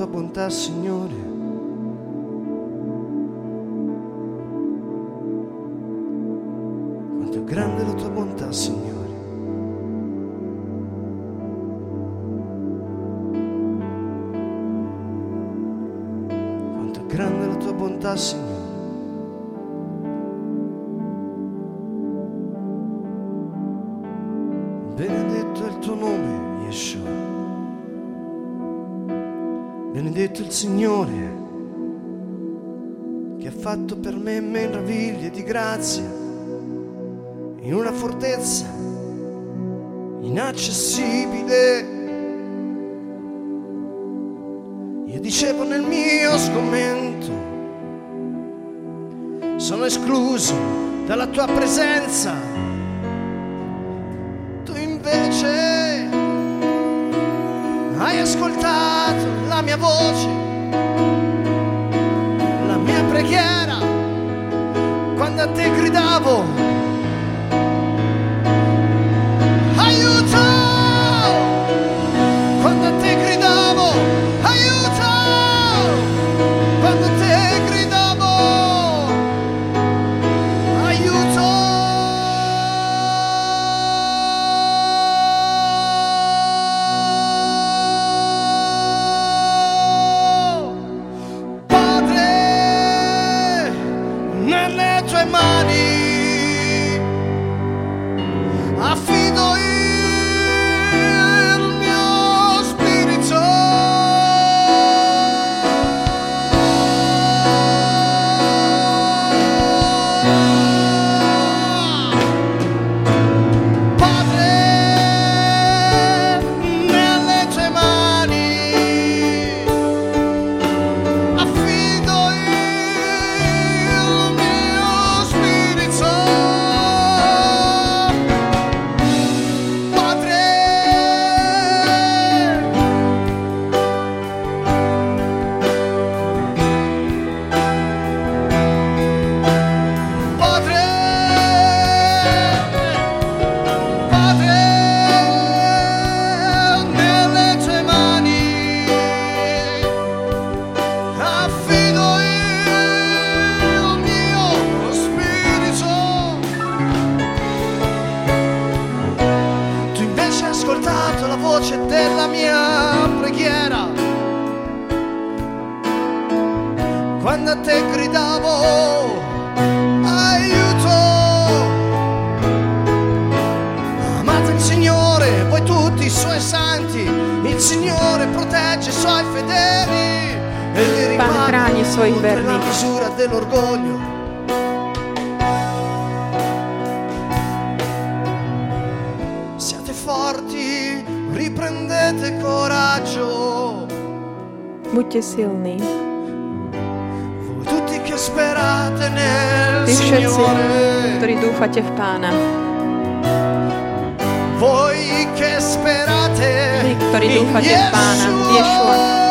tua bontà, Signore. Quanto è grande la tua bontà, Signore. Quanto è grande la tua bontà, Signore. Fatto per me meraviglie di grazia in una fortezza inaccessibile. Io dicevo nel mio sgomento, sono escluso dalla tua presenza. Tu invece hai ascoltato la mia voce, preghiera, quando a te gridavo. Svojich oltre la misura dell'orgoglio. Siate forti, riprendete coraggio. Buďte silní. Voi tutti che sperate nel Vy všetci, Signore. ktorí dúfate v Pána. Voi che sperate Vy, ktorí in dúfate v Pána, v Ješua.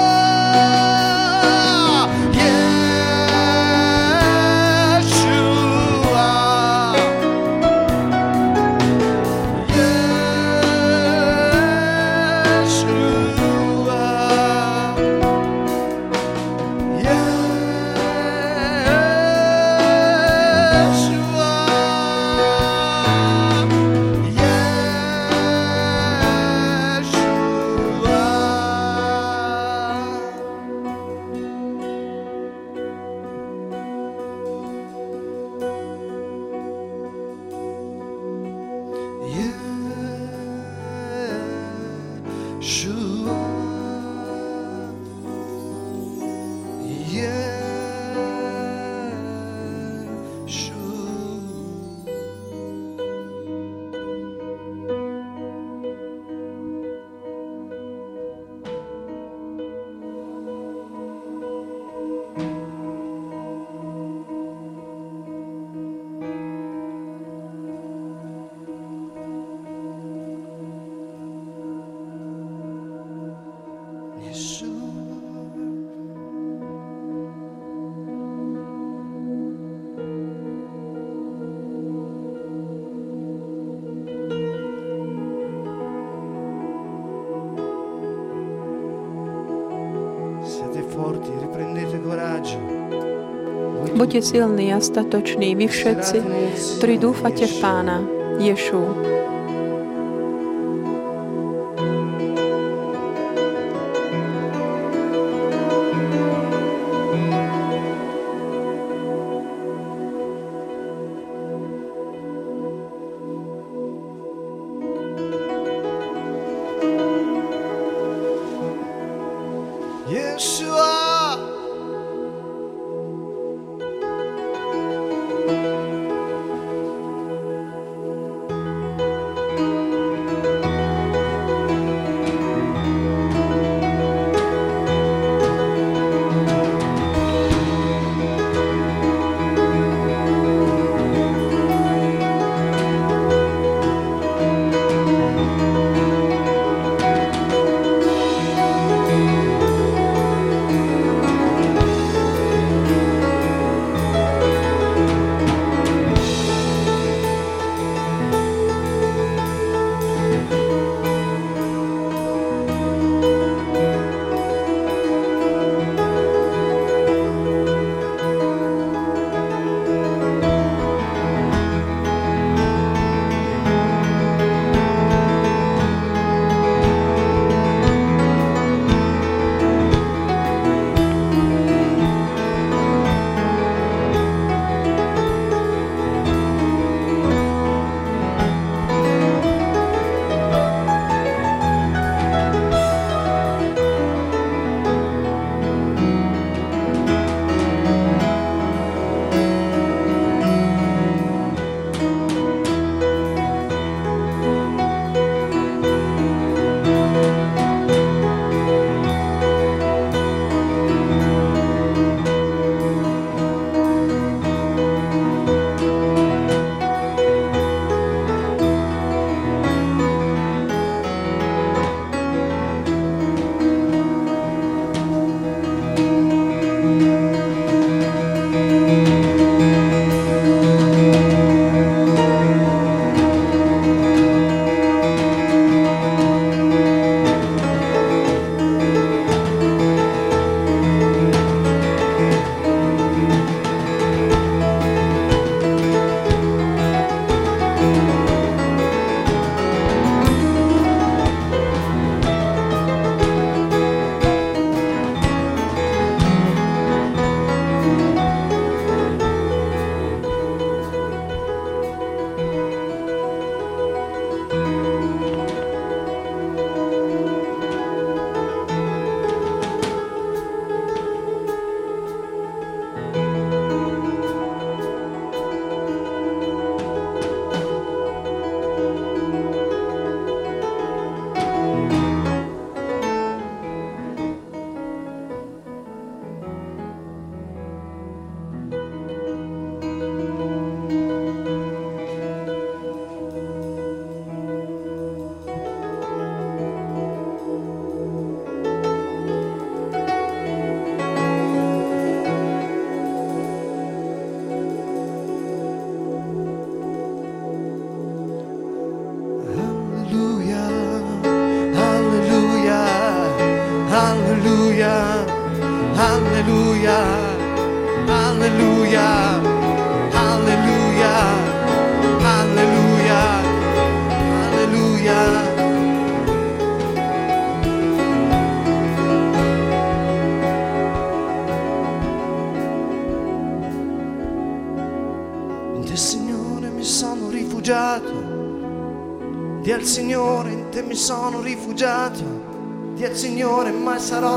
Buďte silní a statoční, vy všetci, ktorí dúfate v Pána, Ješu.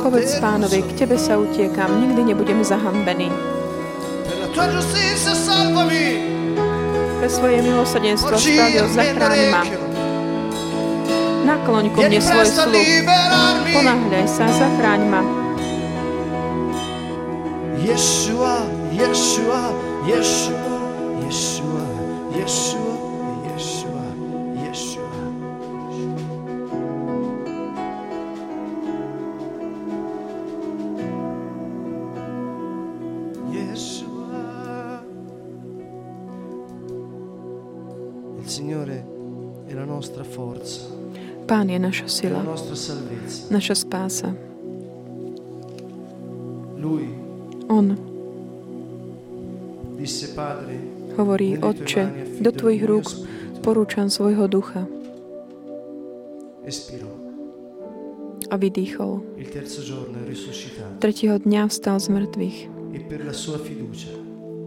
Povedz pánovi, k tebe sa utiekam, nikdy nebudem zahambený. Pre svoje milosrdenstvo spravil, zachráň ma. Nakloň ku mne svoj liberarmi. Ponáhľaj sa, zachráň ma. Yeshua, Yeshua, Yeshua, Pán je naša sila, naša spása. Lui On Hovorí, Otče, do Tvojich rúk spirito." porúčam svojho ducha. A vydýchol. Tretieho dňa vstal z mŕtvych. e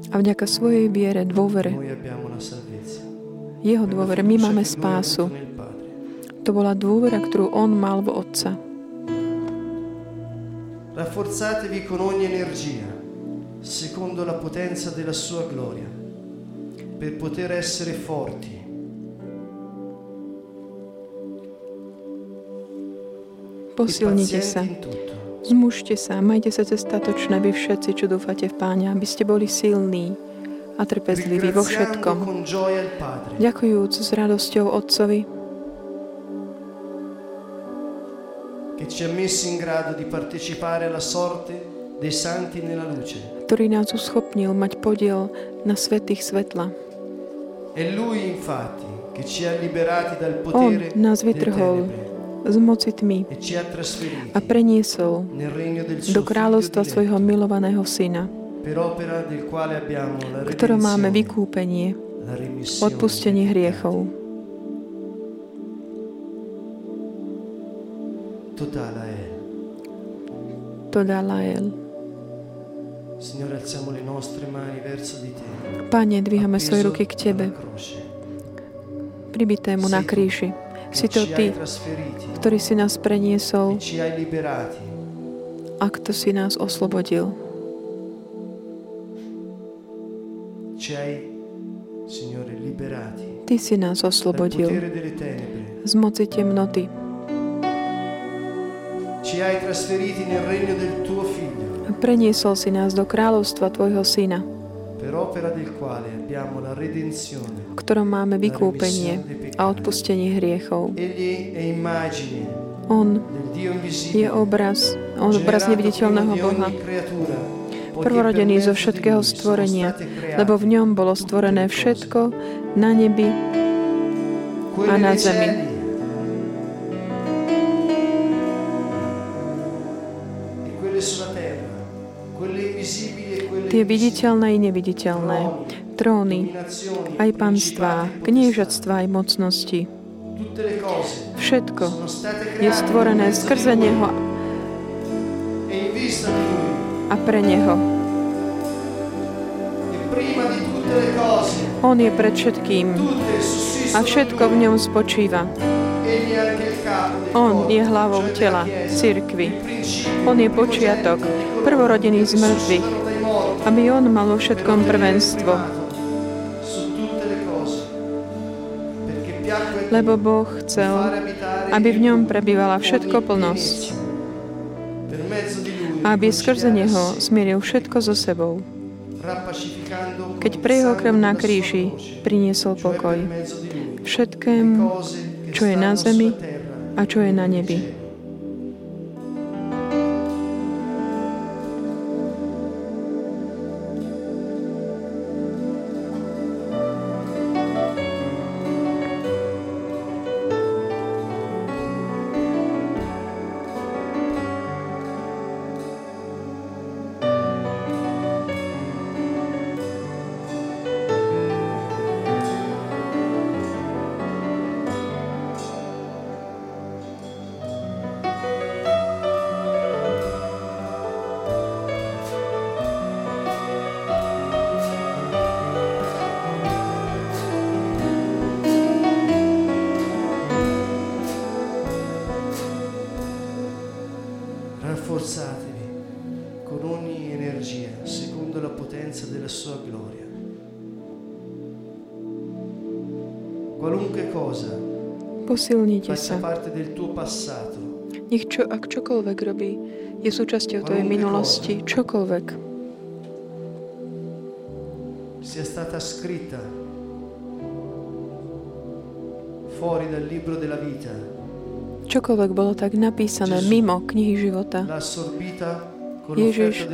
A vďaka svojej viere, dôvere, jeho dôvere, my máme spásu. To bola dôvera, ktorú on mal v Otca. Rafforzatevi con ogni energia, secondo la potenza della sua gloria, per poter essere forti. Posilnite sa. Zmužte sa, majte sa cestatočné vy všetci, čo dúfate v Páne, aby ste boli silní a trpezliví vo všetkom. Ďakujúc s radosťou Otcovi, ktorý nás uschopnil mať podiel na svetých svetla. Dal On nás vytrhol z moci tmy e a preniesol do kráľovstva svojho milovaného syna, la ktorom máme vykúpenie, la odpustenie hriechov. Totale è. To dá Lael. Signore, alziamo le nostre mani verso di te. Pane, dvíhame svoje ruky k Tebe, pribitému na kríži. Si to Ty, ktorý si nás e preniesol liberati a kto si nás oslobodil. Ty si nás oslobodil z moci temnoty. A preniesol si nás do kráľovstva Tvojho Syna, v ktorom máme vykúpenie a odpustenie hriechov. On je obraz, obraz neviditeľného Boha, prvorodený zo všetkého stvorenia, lebo v ňom bolo stvorené všetko na nebi a na zemi. tie viditeľné i neviditeľné, tróny, aj panstvá, kniežatstva aj mocnosti. Všetko je stvorené skrze Neho a pre Neho. On je pred všetkým a všetko v ňom spočíva. On je hlavou tela, principio, On je počiatok, prvorodený z mŕtvych, aby On mal vo všetkom prvenstvo. Lebo Boh chcel, aby v ňom prebývala všetko plnosť aby skrze Neho smieril všetko so sebou. Keď pre jeho krv na kríži priniesol pokoj všetkému, čo je na zemi a čo je na nebi. Cieli. Rafforzatevi con ogni energia secondo la potenza della sua gloria. Qualunque cosa Posilnite faccia sa. parte del tuo passato, Nech čo, ak čokoľvek robí, je súčasťou tvojej minulosti, čokoľvek. sia stata scritta fuori dal libro della vita, Čokoľvek bolo tak napísané mimo knihy života, Ježiš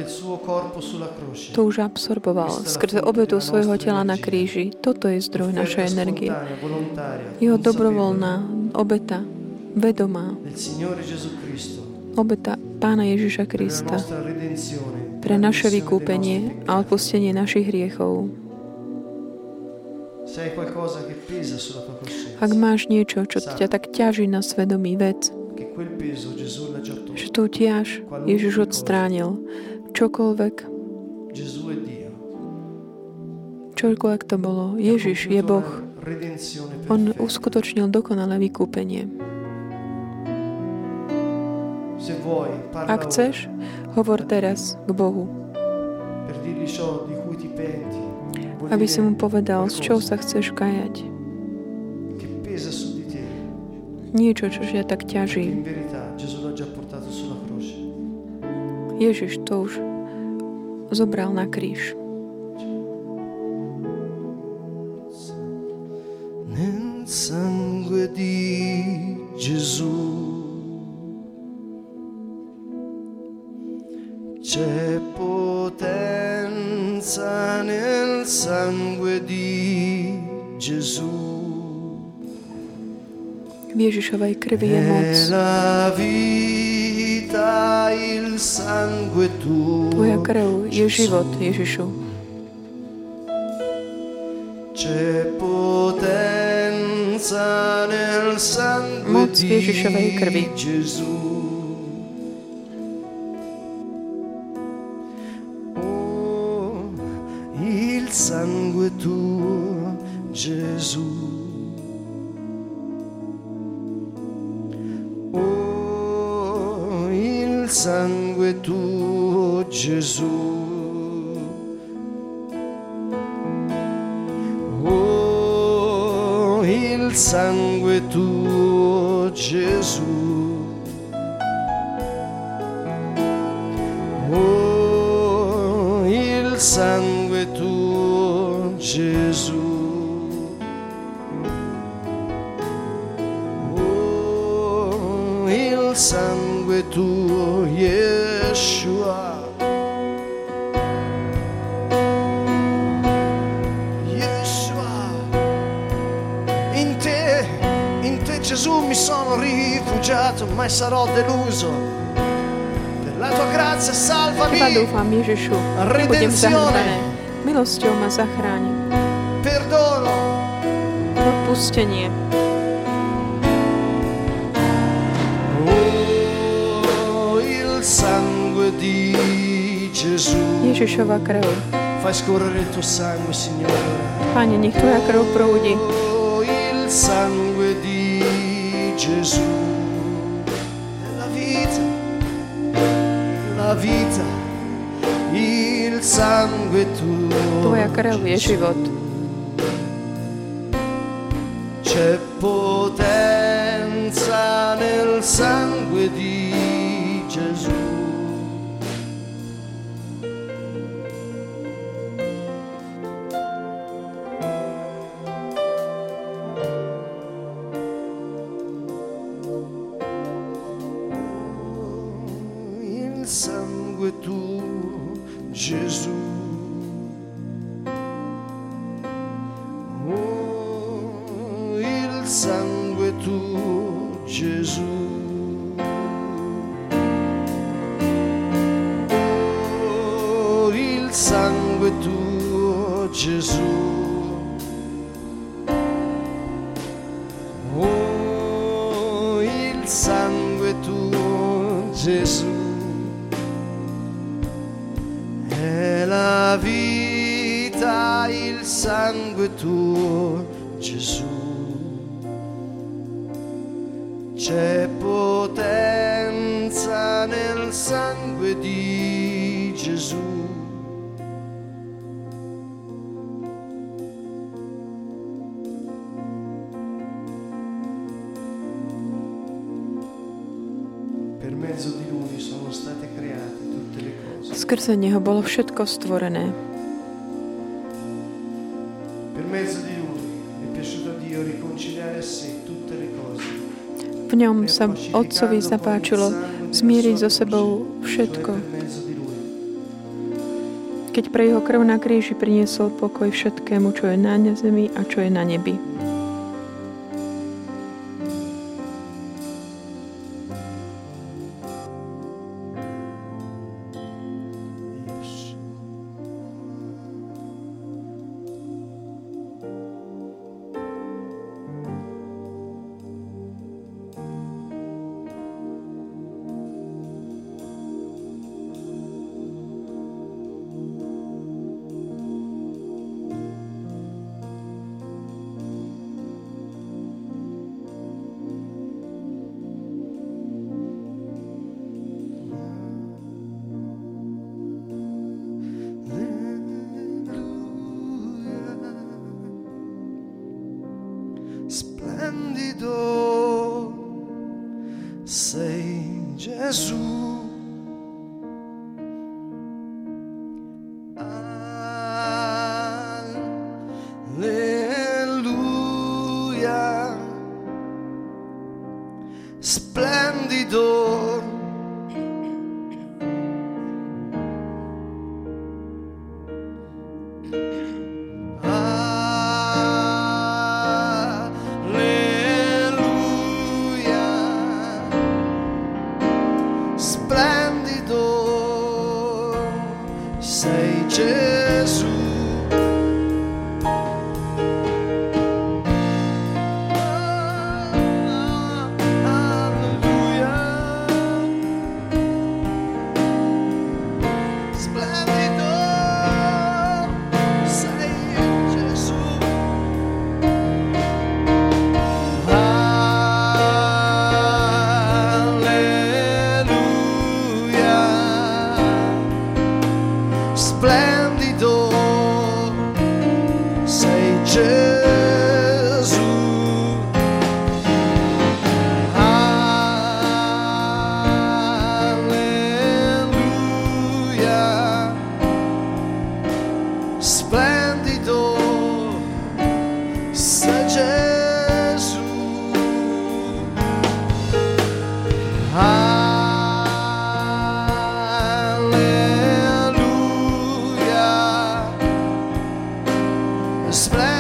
to už absorboval skrze obetu svojho tela na kríži. Toto je zdroj našej energie. Jeho dobrovoľná obeta, vedomá. obeta Pána Ježiša Krista. pre naše vykúpenie a odpustenie našich hriechov. Ak máš niečo, čo ťa tak ťaží na svedomí vec, že tú ťaž Ježiš odstránil, čokoľvek, čokoľvek to bolo, Ježiš je Boh. On uskutočnil dokonalé vykúpenie. Ak chceš, hovor teraz k Bohu. Aby si mu povedal, z čoho sa chceš kajať. Niečo, čo ťa tak ťaží. Ježiš to už zobral na kríž. C'è potenza nel sangue di Gesù. V Ježišovej krvi je moc. Tvoja krv je život, Ježišu. Moc Ježišovej krvi. sangue tuo, Gesù. Oh, il sangue tuo. Gesù. Oh, il sangue tuo. Yeshua. Gesù mi sono rifugiato, mai sarò deluso. Per la tua grazia salvami. Chyba dúfam, Ježišu, nebudem. Milosťou ma zachráň. Perdono. Odpustenie. Oh, il sangue di Gesù. Ježišova krv. Fai scorrere il tuo sangue, Signore. Pane, nech Tvoja krv proudí. Oh, il sangue di Gesù. La vita. La vita. il sangue tuo. Tvoja krv je život. C'è potenza nel sangue di Gesù. Tuo, Gesù. Oh, il sangue tuo, Gesù. vita il sangue tuo, Skrze Neho bolo všetko stvorené. V ňom sa Otcovi zapáčilo zmieriť so sebou všetko. Keď pre jeho krv na kríži priniesol pokoj všetkému, čo je na zemi a čo je na nebi. Jesus. Gesù.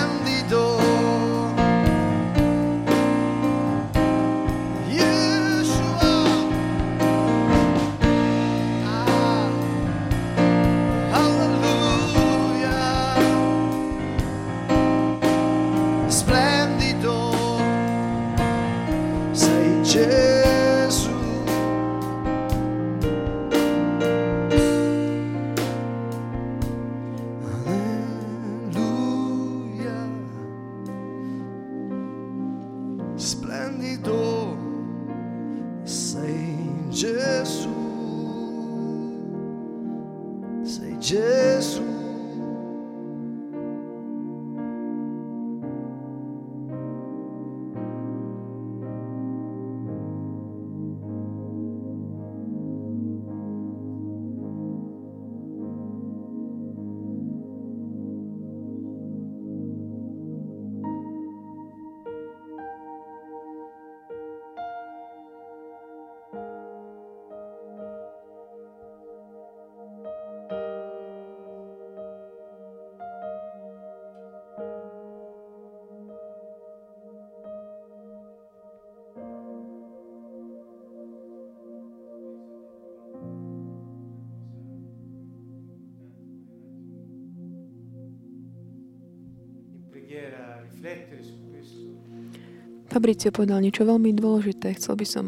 Fabricio povedal niečo veľmi dôležité. Chcel by som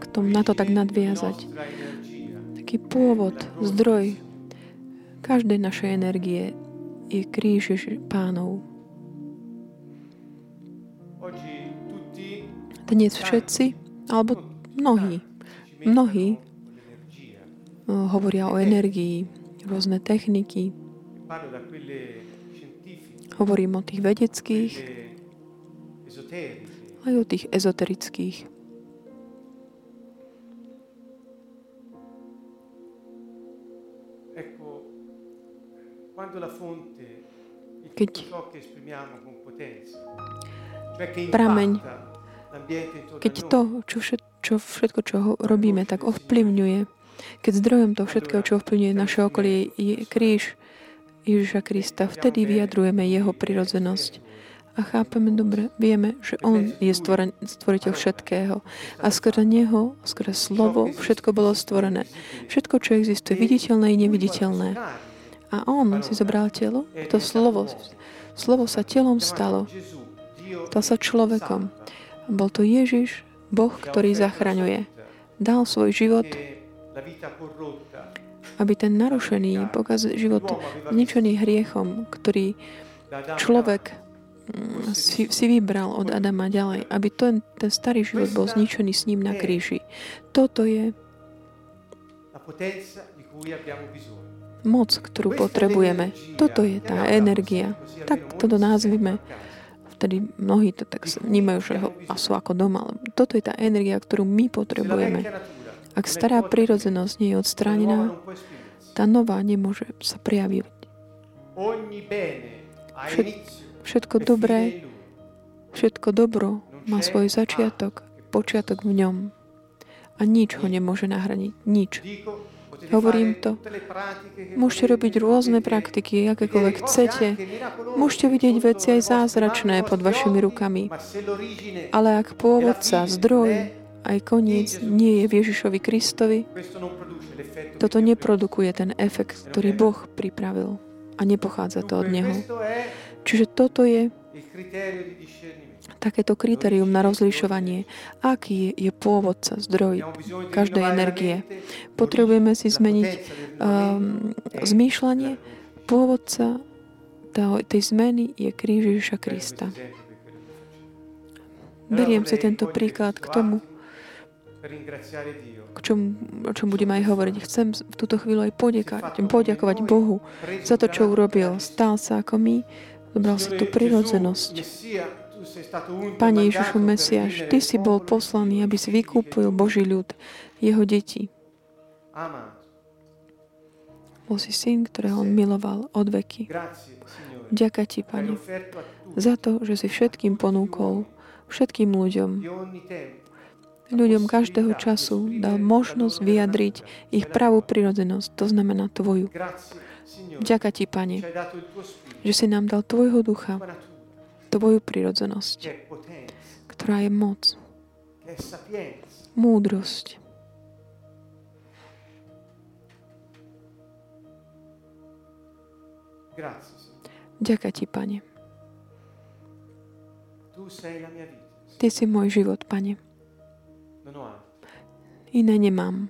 k tomu, na to tak nadviazať. Taký pôvod, zdroj každej našej energie je kríž pánov. Dnes všetci, alebo mnohí, mnohí eh, hovoria o energii, rôzne techniky. Hovorím o tých vedeckých, aj o tých ezoterických. Keď prameň, keď to, čo, všet, čo všetko, čo robíme, tak ovplyvňuje, keď zdrojom toho všetkého, čo ovplyvňuje naše okolie, je kríž Ježiša Krista, vtedy vyjadrujeme jeho prirodzenosť a chápeme dobre, vieme, že On je stvoren, stvoriteľ všetkého a skôr Neho, skôr slovo, všetko bolo stvorené. Všetko, čo existuje, viditeľné i neviditeľné. A On si zobral telo, to slovo, slovo sa telom stalo. Stal sa človekom. Bol to Ježiš, Boh, ktorý zachraňuje. Dal svoj život, aby ten narušený pokaz život zničený hriechom, ktorý človek si, si vybral od Adama ďalej, aby ten, ten starý život bol zničený s ním na kríži. Toto je moc, ktorú potrebujeme. Toto je tá energia. Tak to nazvime vtedy mnohí to tak vnímajú, že ho sú ako doma. Ale toto je tá energia, ktorú my potrebujeme. Ak stará prírodzenosť nie je odstránená, tá nová nemôže sa prijaviť. Všetko dobré, všetko dobro má svoj začiatok, počiatok v ňom. A nič ho nemôže nahraniť. Nič. Hovorím to. Môžete robiť rôzne praktiky, akékoľvek chcete. Môžete vidieť veci aj zázračné pod vašimi rukami. Ale ak pôvodca, zdroj, aj koniec nie je v Ježišovi Kristovi, toto neprodukuje ten efekt, ktorý Boh pripravil a nepochádza to od Neho. Čiže toto je takéto kritérium na rozlišovanie, aký je pôvodca, zdroj každej energie. Potrebujeme si zmeniť um, zmýšľanie. Pôvodca tej zmeny je kríž Ježiša Krista. Beriem si tento príklad k tomu, k čom, o čom budem aj hovoriť. Chcem v túto chvíľu aj poďakovať, poďakovať Bohu za to, čo urobil. Stal sa ako my, zobral si tú prirodzenosť. Pane Ježišu Mesiaš, Ty si bol poslaný, aby si vykúpil Boží ľud, jeho deti. Bol si syn, ktorého on miloval od veky. Ďaká Ti, Pane, za to, že si všetkým ponúkol, všetkým ľuďom, ľuďom každého času dal možnosť vyjadriť ich pravú prirodzenosť, to znamená Tvoju. Ďaká Ti, Pane, že si nám dal Tvojho ducha, tvoju prirodzenosť, ktorá je moc, múdrosť. Ďakujem ti, Pane. Ty si môj život, Pane. Iné nemám.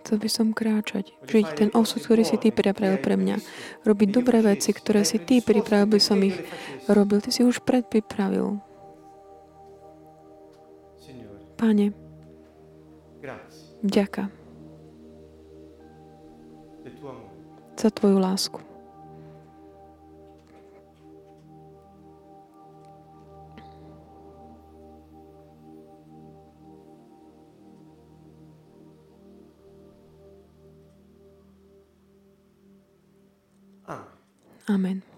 Chcel by som kráčať, žiť ten osud, ktorý si Ty pripravil pre mňa. Robiť dobré veci, ktoré si Ty pripravil, by som ich robil. Ty si už predpripravil. Pane, ďaká za Tvoju lásku. Amen.